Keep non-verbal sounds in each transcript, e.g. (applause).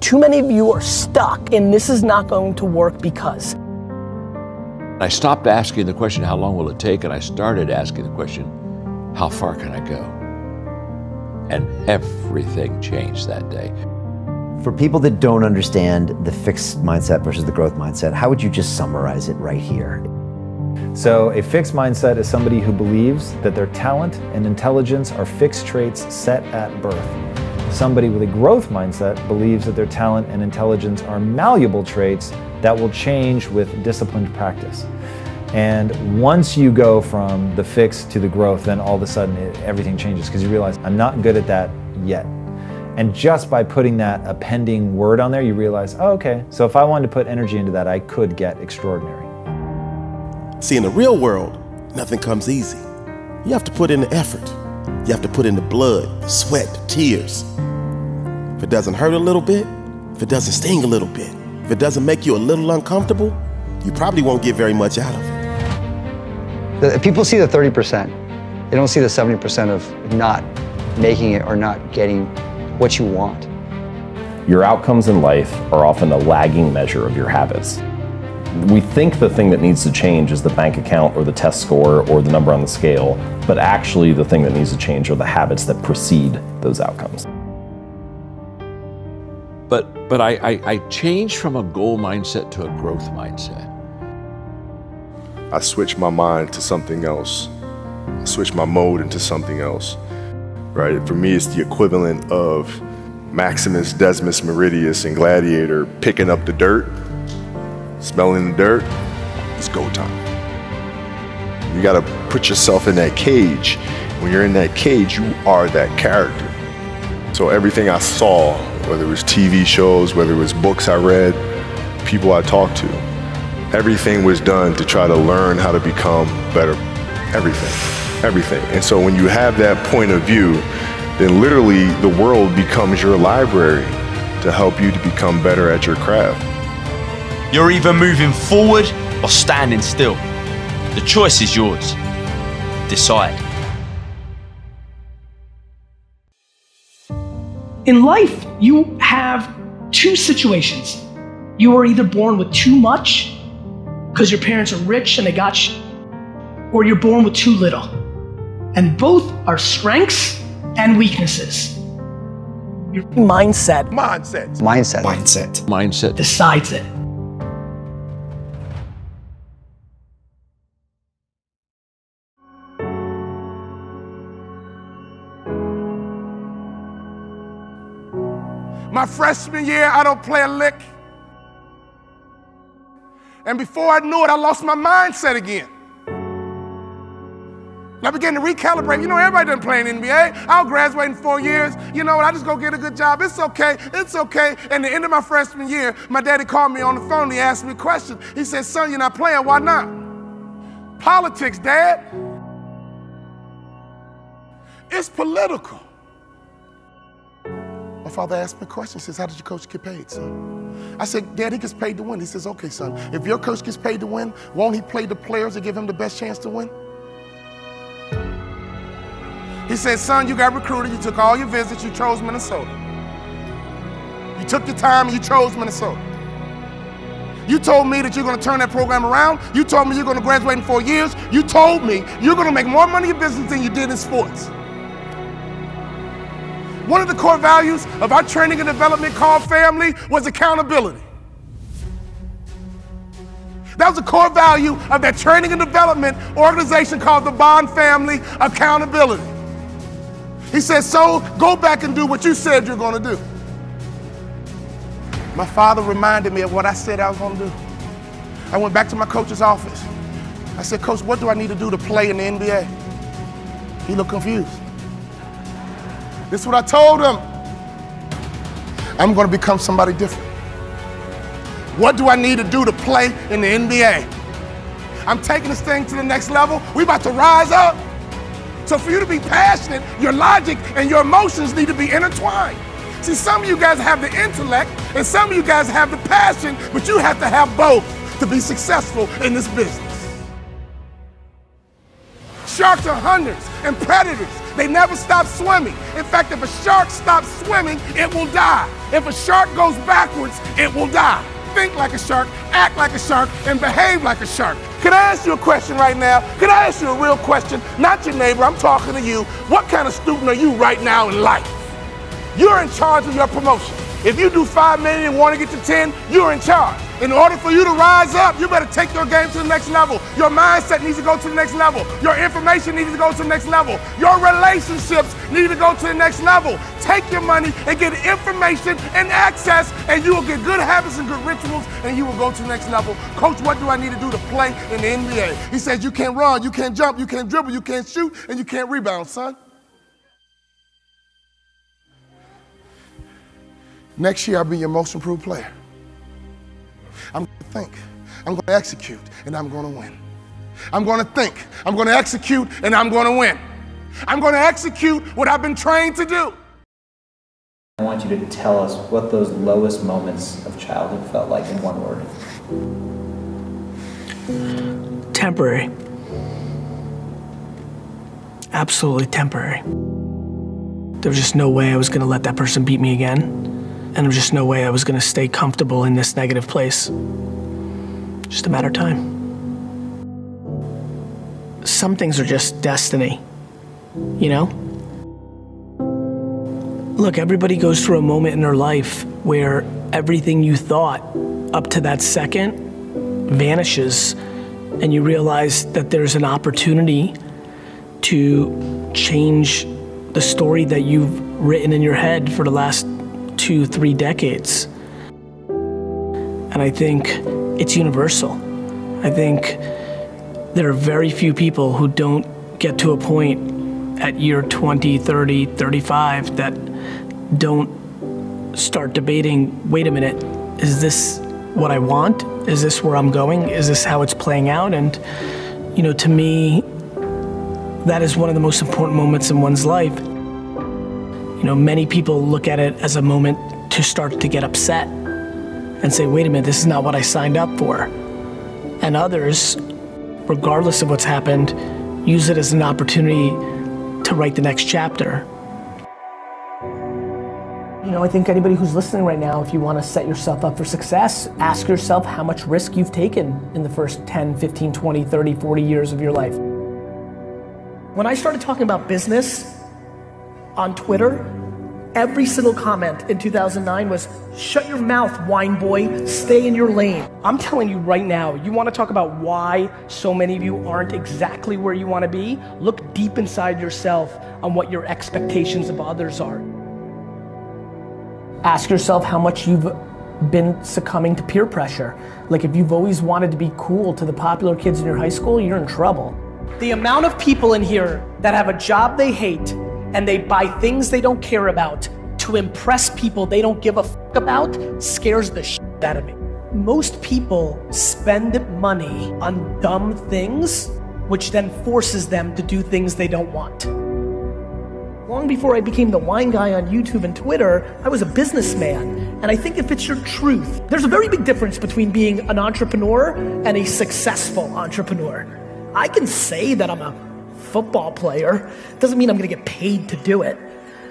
Too many of you are stuck and this is not going to work because. I stopped asking the question, how long will it take? And I started asking the question, how far can I go? And everything changed that day. For people that don't understand the fixed mindset versus the growth mindset, how would you just summarize it right here? So, a fixed mindset is somebody who believes that their talent and intelligence are fixed traits set at birth. Somebody with a growth mindset believes that their talent and intelligence are malleable traits that will change with disciplined practice. And once you go from the fix to the growth, then all of a sudden it, everything changes because you realize I'm not good at that yet. And just by putting that appending word on there, you realize, oh, okay, so if I wanted to put energy into that, I could get extraordinary. See, in the real world, nothing comes easy. You have to put in the effort. You have to put in the blood, sweat, tears. If it doesn't hurt a little bit, if it doesn't sting a little bit, if it doesn't make you a little uncomfortable, you probably won't get very much out of it. The, people see the 30%. They don't see the 70% of not making it or not getting what you want. Your outcomes in life are often a lagging measure of your habits. We think the thing that needs to change is the bank account or the test score or the number on the scale, but actually the thing that needs to change are the habits that precede those outcomes. But, but I, I, I changed from a goal mindset to a growth mindset. I switched my mind to something else. I switched my mode into something else. Right? For me, it's the equivalent of Maximus Decimus Meridius and Gladiator picking up the dirt smelling the dirt, it's go time. You got to put yourself in that cage. When you're in that cage, you are that character. So everything I saw, whether it was TV shows, whether it was books I read, people I talked to, everything was done to try to learn how to become better. Everything, everything. And so when you have that point of view, then literally the world becomes your library to help you to become better at your craft. You're either moving forward or standing still. The choice is yours. Decide. In life, you have two situations. You are either born with too much because your parents are rich and they got you, or you're born with too little. And both are strengths and weaknesses. Your mindset. Mindset. Mindset. Mindset. Mindset. Decides it. My freshman year, I don't play a lick. And before I knew it, I lost my mindset again. And I began to recalibrate. You know, everybody doesn't play in the NBA. I'll graduate in four years. You know what? I just go get a good job. It's okay. It's okay. And the end of my freshman year, my daddy called me on the phone. He asked me a question. He said, Son, you're not playing. Why not? Politics, Dad. It's political. My father asked me a question. He says, How did your coach get paid, son? I said, Dad, he gets paid to win. He says, Okay, son, if your coach gets paid to win, won't he play the players to give him the best chance to win? He said, Son, you got recruited. You took all your visits. You chose Minnesota. You took your time and you chose Minnesota. You told me that you're going to turn that program around. You told me you're going to graduate in four years. You told me you're going to make more money in business than you did in sports. One of the core values of our training and development called family was accountability. That was a core value of that training and development organization called the Bond Family Accountability. He said, So go back and do what you said you're going to do. My father reminded me of what I said I was going to do. I went back to my coach's office. I said, Coach, what do I need to do to play in the NBA? He looked confused. This is what I told him. I'm going to become somebody different. What do I need to do to play in the NBA? I'm taking this thing to the next level. We about to rise up. So for you to be passionate, your logic and your emotions need to be intertwined. See, some of you guys have the intellect and some of you guys have the passion, but you have to have both to be successful in this business. Sharks are hunters and predators. They never stop swimming. In fact, if a shark stops swimming, it will die. If a shark goes backwards, it will die. Think like a shark, act like a shark, and behave like a shark. Can I ask you a question right now? Can I ask you a real question? Not your neighbor, I'm talking to you. What kind of student are you right now in life? You're in charge of your promotion. If you do five million and want to get to 10, you're in charge. In order for you to rise up, you better take your game to the next level. Your mindset needs to go to the next level. Your information needs to go to the next level. Your relationships need to go to the next level. Take your money and get information and access, and you will get good habits and good rituals, and you will go to the next level. Coach, what do I need to do to play in the NBA? He says, You can't run, you can't jump, you can't dribble, you can't shoot, and you can't rebound, son. Next year, I'll be your most improved player. I'm going to think, I'm going to execute, and I'm going to win. I'm going to think, I'm going to execute, and I'm going to win. I'm going to execute what I've been trained to do. I want you to tell us what those lowest moments of childhood felt like in one word. Temporary. Absolutely temporary. There was just no way I was going to let that person beat me again. And there was just no way I was to stay comfortable in this negative place. Just a matter of time. Some things are just destiny, you know? Look, everybody goes through a moment in their life where everything you thought up to that second vanishes, and you realize that there's an opportunity to change the story that you've written in your head for the last two, three decades. And I think it's universal. I think there are very few people who don't get to a point at year 20, 30, 35 that don't start debating wait a minute, is this what I want? Is this where I'm going? Is this how it's playing out? And, you know, to me, that is one of the most important moments in one's life. You know, many people look at it as a moment to start to get upset and say, wait a minute, this is not what I signed up for. And others, regardless of what's happened, use it as an opportunity to write the next chapter. You know, I think anybody who's listening right now, if you want to set yourself up for success, ask yourself how much risk you've taken in the first 10, 15, 20, 30, 40 years of your life. When I started talking about business on Twitter, every single comment in 2009 was shut your mouth, wine boy, stay in your lane. I'm telling you right now, you want to talk about why so many of you aren't exactly where you want to be? Look deep inside yourself on what your expectations of others are. Ask yourself how much you've been succumbing to peer pressure. Like if you've always wanted to be cool to the popular kids in your high school, you're in trouble. The amount of people in here that have a job they hate and they buy things they don't care about to impress people they don't give a fuck about scares the shit out of me. Most people spend money on dumb things, which then forces them to do things they don't want. Long before I became the wine guy on YouTube and Twitter, I was a businessman. And I think if it's your truth, there's a very big difference between being an entrepreneur and a successful entrepreneur. I can say that I'm a football player, doesn't mean I'm gonna get paid to do it.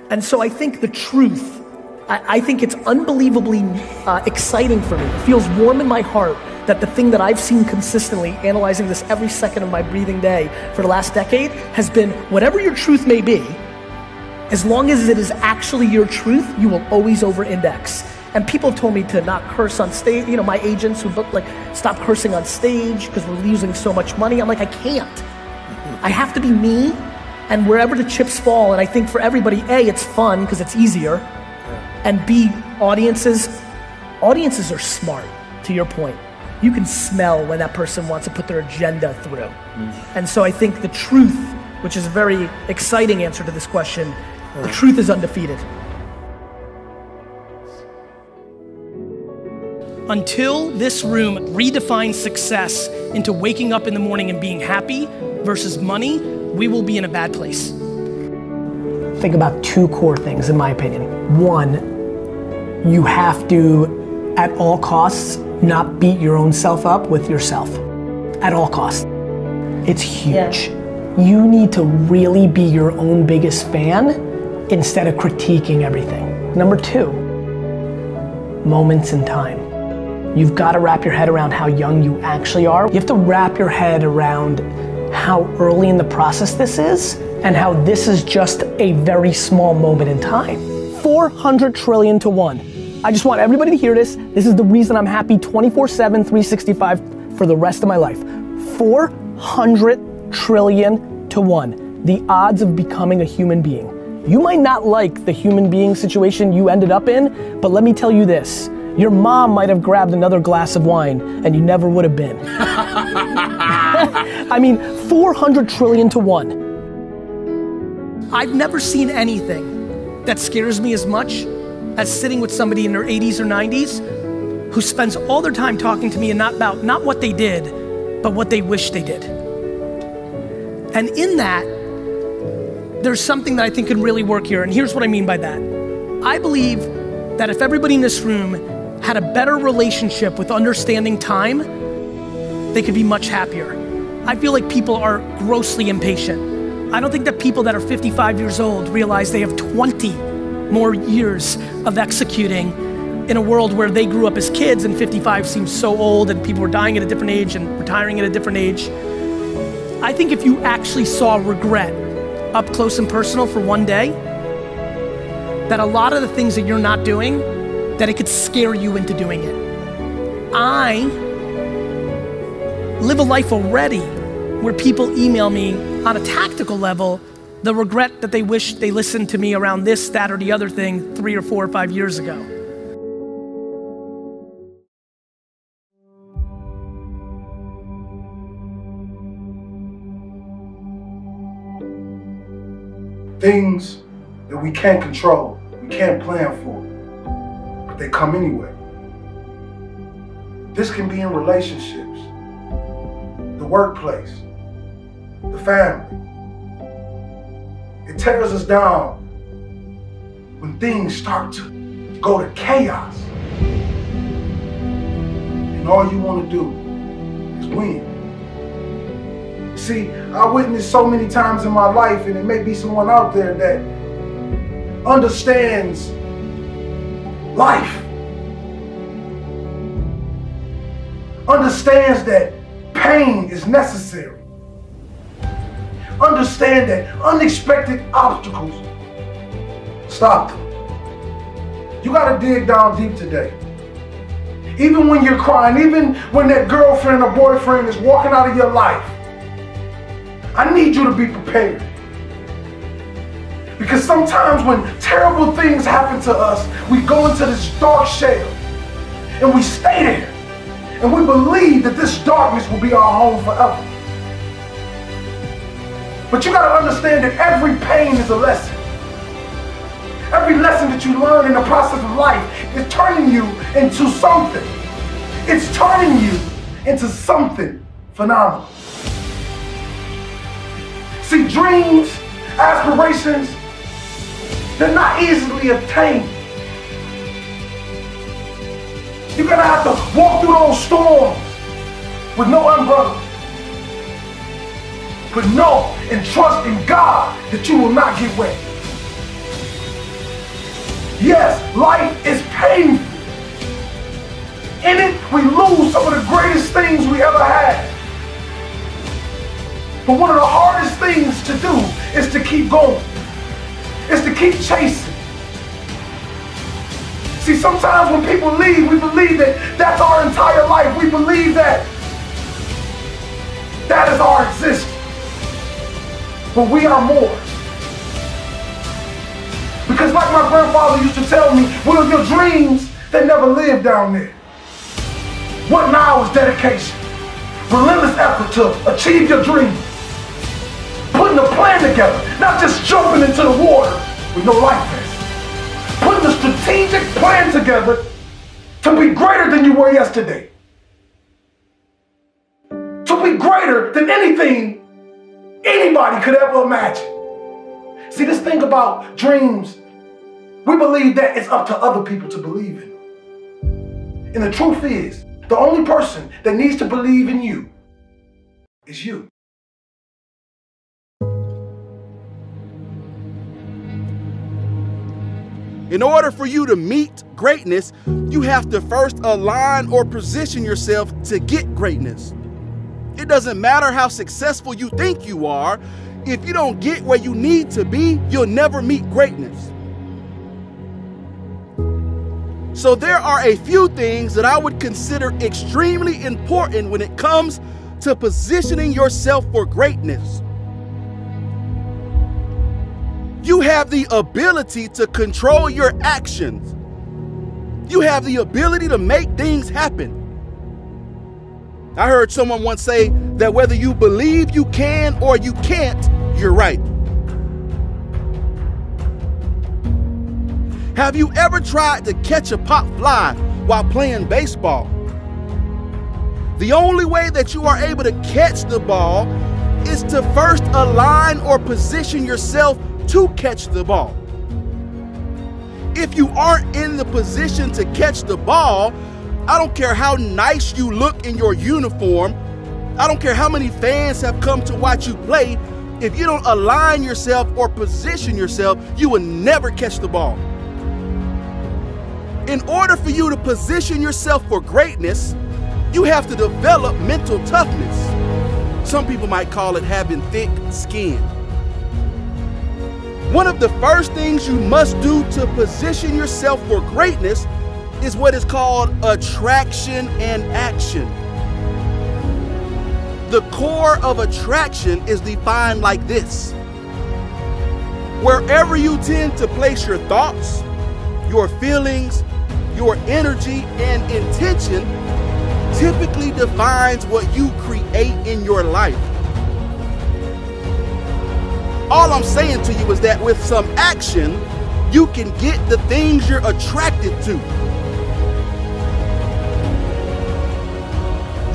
And so I think the truth, I, I think it's unbelievably uh, exciting for me. It feels warm in my heart that the thing that I've seen consistently, analyzing this every second of my breathing day for the last decade, has been whatever your truth may be, as long as it is actually your truth, you will always over index. And people told me to not curse on stage. You know, my agents who book like stop cursing on stage because we're losing so much money. I'm like, I can't. I have to be me, and wherever the chips fall. And I think for everybody, a, it's fun because it's easier, and b, audiences, audiences are smart. To your point, you can smell when that person wants to put their agenda through. Mm. And so I think the truth, which is a very exciting answer to this question, the truth is undefeated. Until this room redefines success into waking up in the morning and being happy versus money, we will be in a bad place. Think about two core things, in my opinion. One, you have to, at all costs, not beat your own self up with yourself. At all costs. It's huge. you need to really be your own biggest fan instead of critiquing everything. Number two, moments in time. You've got to wrap your head around how young you actually are. You have to wrap your head around how early in the process this is and how this is just a very small moment in time. 400 trillion to one. I just want everybody to hear this. This is the reason I'm happy 24 7, 365 for the rest of my life. 400 trillion to one. The odds of becoming a human being. You might not like the human being situation you ended up in, but let me tell you this. Your mom might have grabbed another glass of wine and you never would have been. (laughs) I mean, 400 trillion to one. I've never seen anything that scares me as much as sitting with somebody in their 80s or 90s who spends all their time talking to me and not about not what they did, but what they wish they did. And in that, there's something that I think can really work here. And here's what I mean by that. I believe that if everybody in this room had a better relationship with understanding time, they could be much happier. I feel like people are grossly impatient. I don't think that people that are 55 years old realize they have 20 more years of executing in a world where they grew up as kids and 55 seems so old and people were dying at a different age and retiring at a different age. I think if you actually saw regret up close and personal for one day, that a lot of the things that you're not doing, that it could scare you into doing it. I live a life already where people email me on a tactical level the regret that they wish they listened to me around this, that, or the other thing three or four or five years ago. Things that we can't control, we can't plan for, but they come anyway. This can be in relationships, workplace, the family. It tears us down when things start to go to chaos. And all you want to do is win. See, I witnessed so many times in my life, and it may be someone out there that understands life, understands that pain is necessary, understand that unexpected obstacles stop them. You got to dig down deep today. Even when you're crying, even when that girlfriend or boyfriend is walking out of your life, I need you to be prepared. Because sometimes when terrible things happen to us, we go into this dark shell and we stay there. And we believe that this darkness will be our home forever. But you gotta understand that every pain is a lesson. Every lesson that you learn in the process of life is turning you into something. It's turning you into something phenomenal. See, dreams, aspirations, they're not easily obtained. You're gonna have to walk through those storms with no umbrella. But know and trust in God that you will not get wet. Yes, life is painful. In it, we lose some of the greatest things we ever had. But one of the hardest things to do is to keep going, is to keep chasing. See, sometimes when people leave, we believe that that's our entire life. We believe that that is our existence. But we are more. Because like my grandfather used to tell me, Will, your dreams, they never live down there. What now is dedication? Relentless effort to achieve your dreams. Putting a plan together, not just jumping into the water with no life vest. Putting a strategic plan together to be greater than you were yesterday. To be greater than anything anybody could ever imagine. See, this thing about dreams, we believe that it's up to other people to believe in. And the truth is, the only person that needs to believe in you is you. In order for you to meet greatness, you have to first align or position yourself to get greatness. It doesn't matter how successful you think you are, if you don't get where you need to be, you'll never meet greatness. So, there are a few things that I would consider extremely important when it comes to positioning yourself for greatness. You have the ability to control your actions. You have the ability to make things happen. I heard someone once say that whether you believe you can or you can't, you're right. Have you ever tried to catch a pop fly while playing baseball? The only way that you are able to catch the ball is to first align or position yourself to catch the ball. If you aren't in the position to catch the ball, I don't care how nice you look in your uniform, I don't care how many fans have come to watch you play, if you don't align yourself or position yourself, you will never catch the ball. In order for you to position yourself for greatness, you have to develop mental toughness. Some people might call it having thick skin. One of the first things you must do to position yourself for greatness is what is called attraction and action. The core of attraction is defined like this wherever you tend to place your thoughts, your feelings, your energy and intention typically defines what you create in your life. All I'm saying to you is that with some action, you can get the things you're attracted to.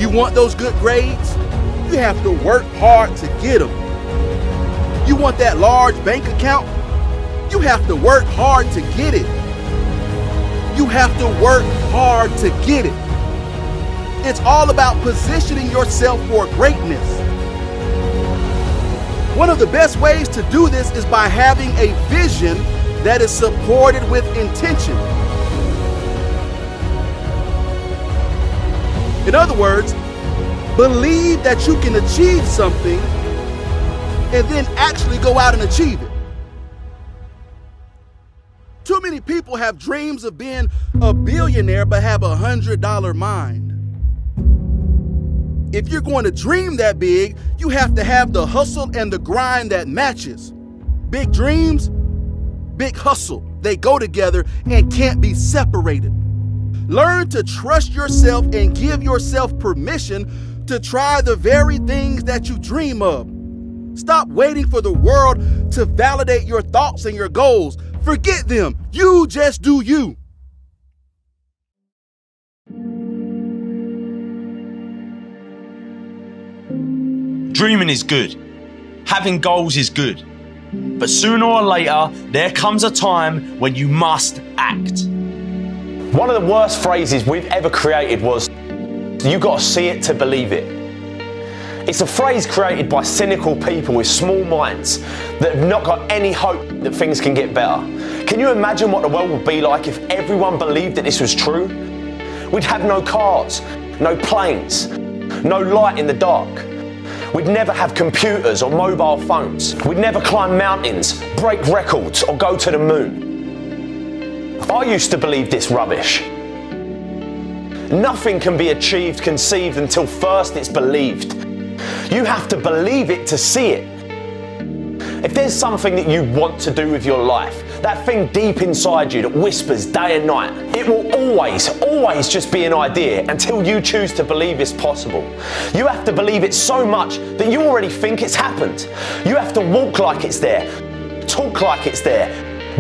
You want those good grades? You have to work hard to get them. You want that large bank account? You have to work hard to get it. You have to work hard to get it. It's all about positioning yourself for greatness. One of the best ways to do this is by having a vision that is supported with intention. In other words, believe that you can achieve something and then actually go out and achieve it. Too many people have dreams of being a billionaire but have a hundred dollar mind. If you're going to dream that big, you have to have the hustle and the grind that matches. Big dreams, big hustle. They go together and can't be separated. Learn to trust yourself and give yourself permission to try the very things that you dream of. Stop waiting for the world to validate your thoughts and your goals. Forget them. You just do you. Dreaming is good. Having goals is good. But sooner or later, there comes a time when you must act. One of the worst phrases we've ever created was, You gotta see it to believe it. It's a phrase created by cynical people with small minds that have not got any hope that things can get better. Can you imagine what the world would be like if everyone believed that this was true? We'd have no cars, no planes, no light in the dark. We'd never have computers or mobile phones. We'd never climb mountains, break records, or go to the moon. I used to believe this rubbish. Nothing can be achieved, conceived until first it's believed. You have to believe it to see it. If there's something that you want to do with your life, that thing deep inside you that whispers day and night, it will always, always just be an idea until you choose to believe it's possible. You have to believe it so much that you already think it's happened. You have to walk like it's there, talk like it's there,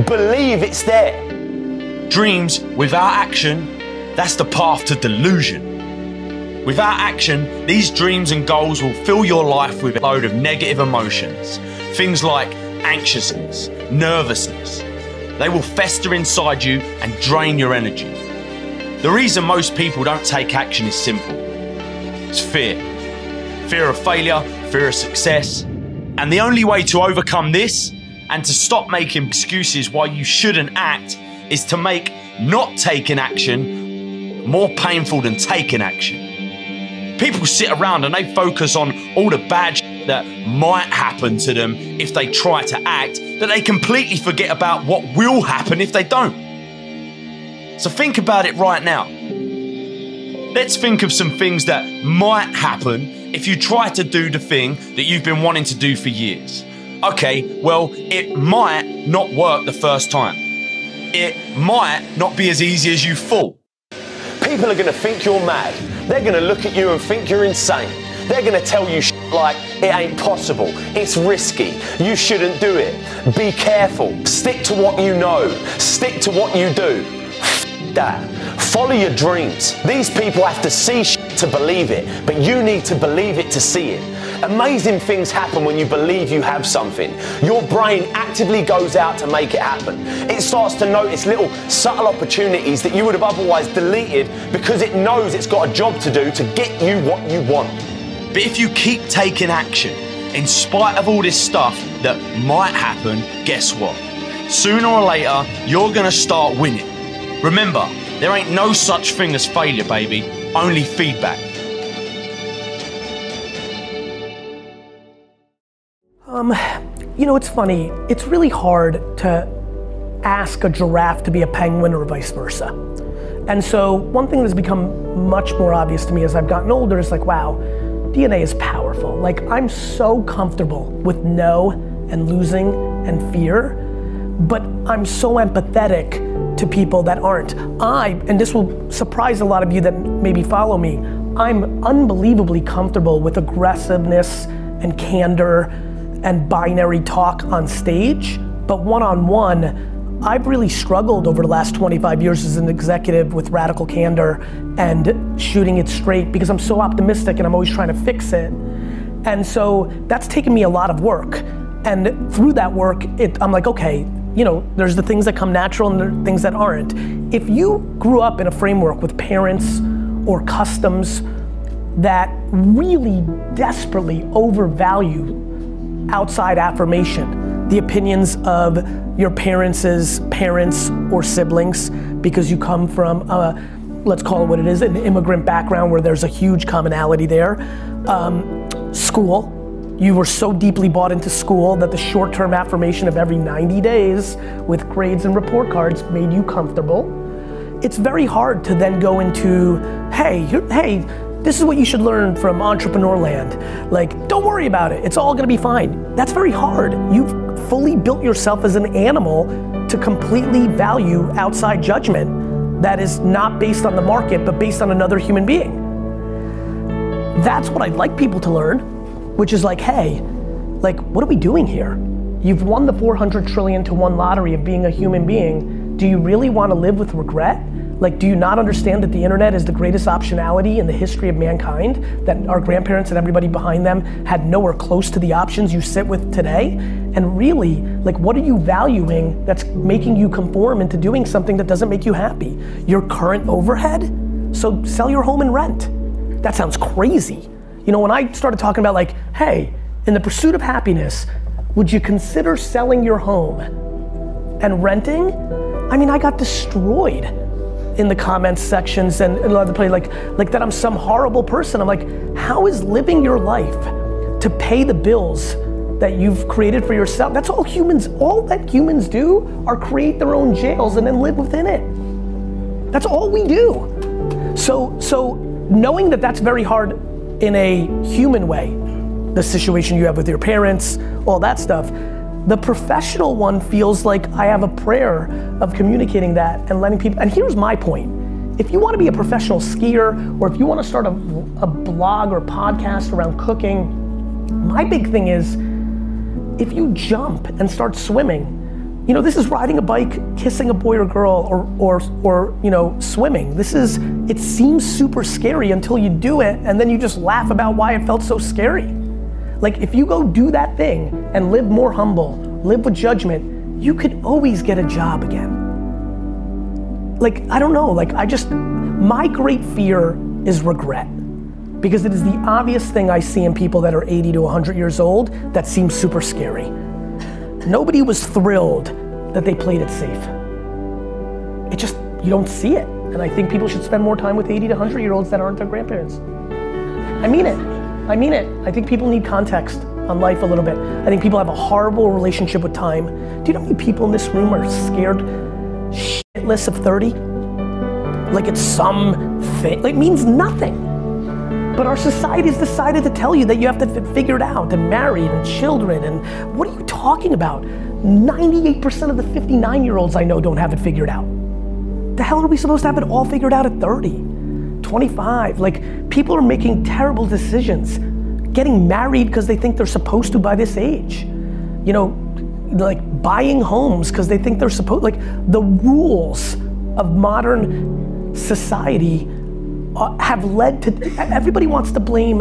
believe it's there. Dreams without action, that's the path to delusion. Without action, these dreams and goals will fill your life with a load of negative emotions. Things like anxiousness, nervousness. They will fester inside you and drain your energy. The reason most people don't take action is simple it's fear. Fear of failure, fear of success. And the only way to overcome this and to stop making excuses why you shouldn't act is to make not taking action more painful than taking action. People sit around and they focus on all the bad that might happen to them if they try to act, that they completely forget about what will happen if they don't. So think about it right now. Let's think of some things that might happen if you try to do the thing that you've been wanting to do for years. Okay, well, it might not work the first time. It might not be as easy as you thought. People are going to think you're mad. They're going to look at you and think you're insane. They're going to tell you like it ain't possible, it's risky, you shouldn't do it. Be careful. Stick to what you know. Stick to what you do. F- that. Follow your dreams. These people have to see to believe it, but you need to believe it to see it. Amazing things happen when you believe you have something. Your brain actively goes out to make it happen. It starts to notice little subtle opportunities that you would have otherwise deleted because it knows it's got a job to do to get you what you want. But if you keep taking action, in spite of all this stuff that might happen, guess what? Sooner or later, you're gonna start winning. Remember, there ain't no such thing as failure, baby, only feedback. Um, you know, it's funny. It's really hard to ask a giraffe to be a penguin or vice versa. And so, one thing that's become much more obvious to me as I've gotten older is like, wow, DNA is powerful. Like, I'm so comfortable with no and losing and fear, but I'm so empathetic to people that aren't. I, and this will surprise a lot of you that maybe follow me, I'm unbelievably comfortable with aggressiveness and candor and binary talk on stage, but one on one, I've really struggled over the last 25 years as an executive with radical candor and shooting it straight because I'm so optimistic and I'm always trying to fix it. And so that's taken me a lot of work. And through that work, it, I'm like, okay, you know, there's the things that come natural and there things that aren't. If you grew up in a framework with parents or customs that really desperately overvalue outside affirmation, the opinions of your parents' parents or siblings, because you come from a, let's call it what it is, an immigrant background where there's a huge commonality there. Um, school, you were so deeply bought into school that the short-term affirmation of every 90 days with grades and report cards made you comfortable. It's very hard to then go into, hey, hey, this is what you should learn from entrepreneur land. Like, don't worry about it. It's all gonna be fine. That's very hard. You've fully built yourself as an animal to completely value outside judgment that is not based on the market, but based on another human being. That's what I'd like people to learn, which is like, hey, like, what are we doing here? You've won the 400 trillion to one lottery of being a human being. Do you really want to live with regret? Like, do you not understand that the internet is the greatest optionality in the history of mankind? That our grandparents and everybody behind them had nowhere close to the options you sit with today? And really, like, what are you valuing that's making you conform into doing something that doesn't make you happy? Your current overhead? So sell your home and rent. That sounds crazy. You know, when I started talking about, like, hey, in the pursuit of happiness, would you consider selling your home and renting? I mean, I got destroyed in the comments sections and, and other places like like that I'm some horrible person. I'm like, how is living your life to pay the bills that you've created for yourself? That's all humans, all that humans do are create their own jails and then live within it. That's all we do. So so knowing that that's very hard in a human way, the situation you have with your parents, all that stuff. The professional one feels like I have a prayer of communicating that and letting people. And here's my point if you want to be a professional skier or if you want to start a, a blog or podcast around cooking, my big thing is if you jump and start swimming, you know, this is riding a bike, kissing a boy or girl, or, or, or, you know, swimming. This is, it seems super scary until you do it, and then you just laugh about why it felt so scary. Like, if you go do that thing and live more humble, live with judgment, you could always get a job again. Like, I don't know, like, I just, my great fear is regret. Because it is the obvious thing I see in people that are 80 to 100 years old that seems super scary. Nobody was thrilled that they played it safe. it just, you don't see it. And I think people should spend more time with 80 to 100 year olds that aren't their grandparents. I mean it. I mean it. I think people need context on life a little bit. I think people have a horrible relationship with time. Do you know how many people in this room are scared shitless of 30? Like it's some thing, like it means nothing. But our society has decided to tell you that you have to figure it out and marry and children and what are you talking about? 98% of the 59 year olds I know don't have it figured out. The hell are we supposed to have it all figured out at 30? 25. Like, people are making terrible decisions, getting married because they think they're supposed to by this age. You know, like buying homes because they think they're supposed, like, the rules of modern society uh, have led to, everybody wants to blame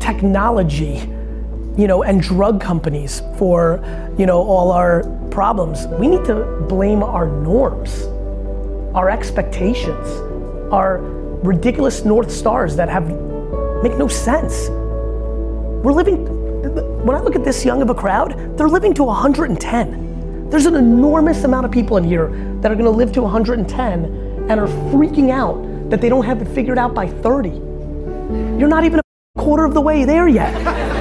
technology, you know, and drug companies for, you know, all our problems. We need to blame our norms, our expectations, our ridiculous North Stars that have make no sense. We're living, when I look at this young of a crowd, they're living to 110. There's an enormous amount of people in here that are gonna live to 110 and are freaking out that they don't have it figured out by 30. You're not even a quarter of the way there yet.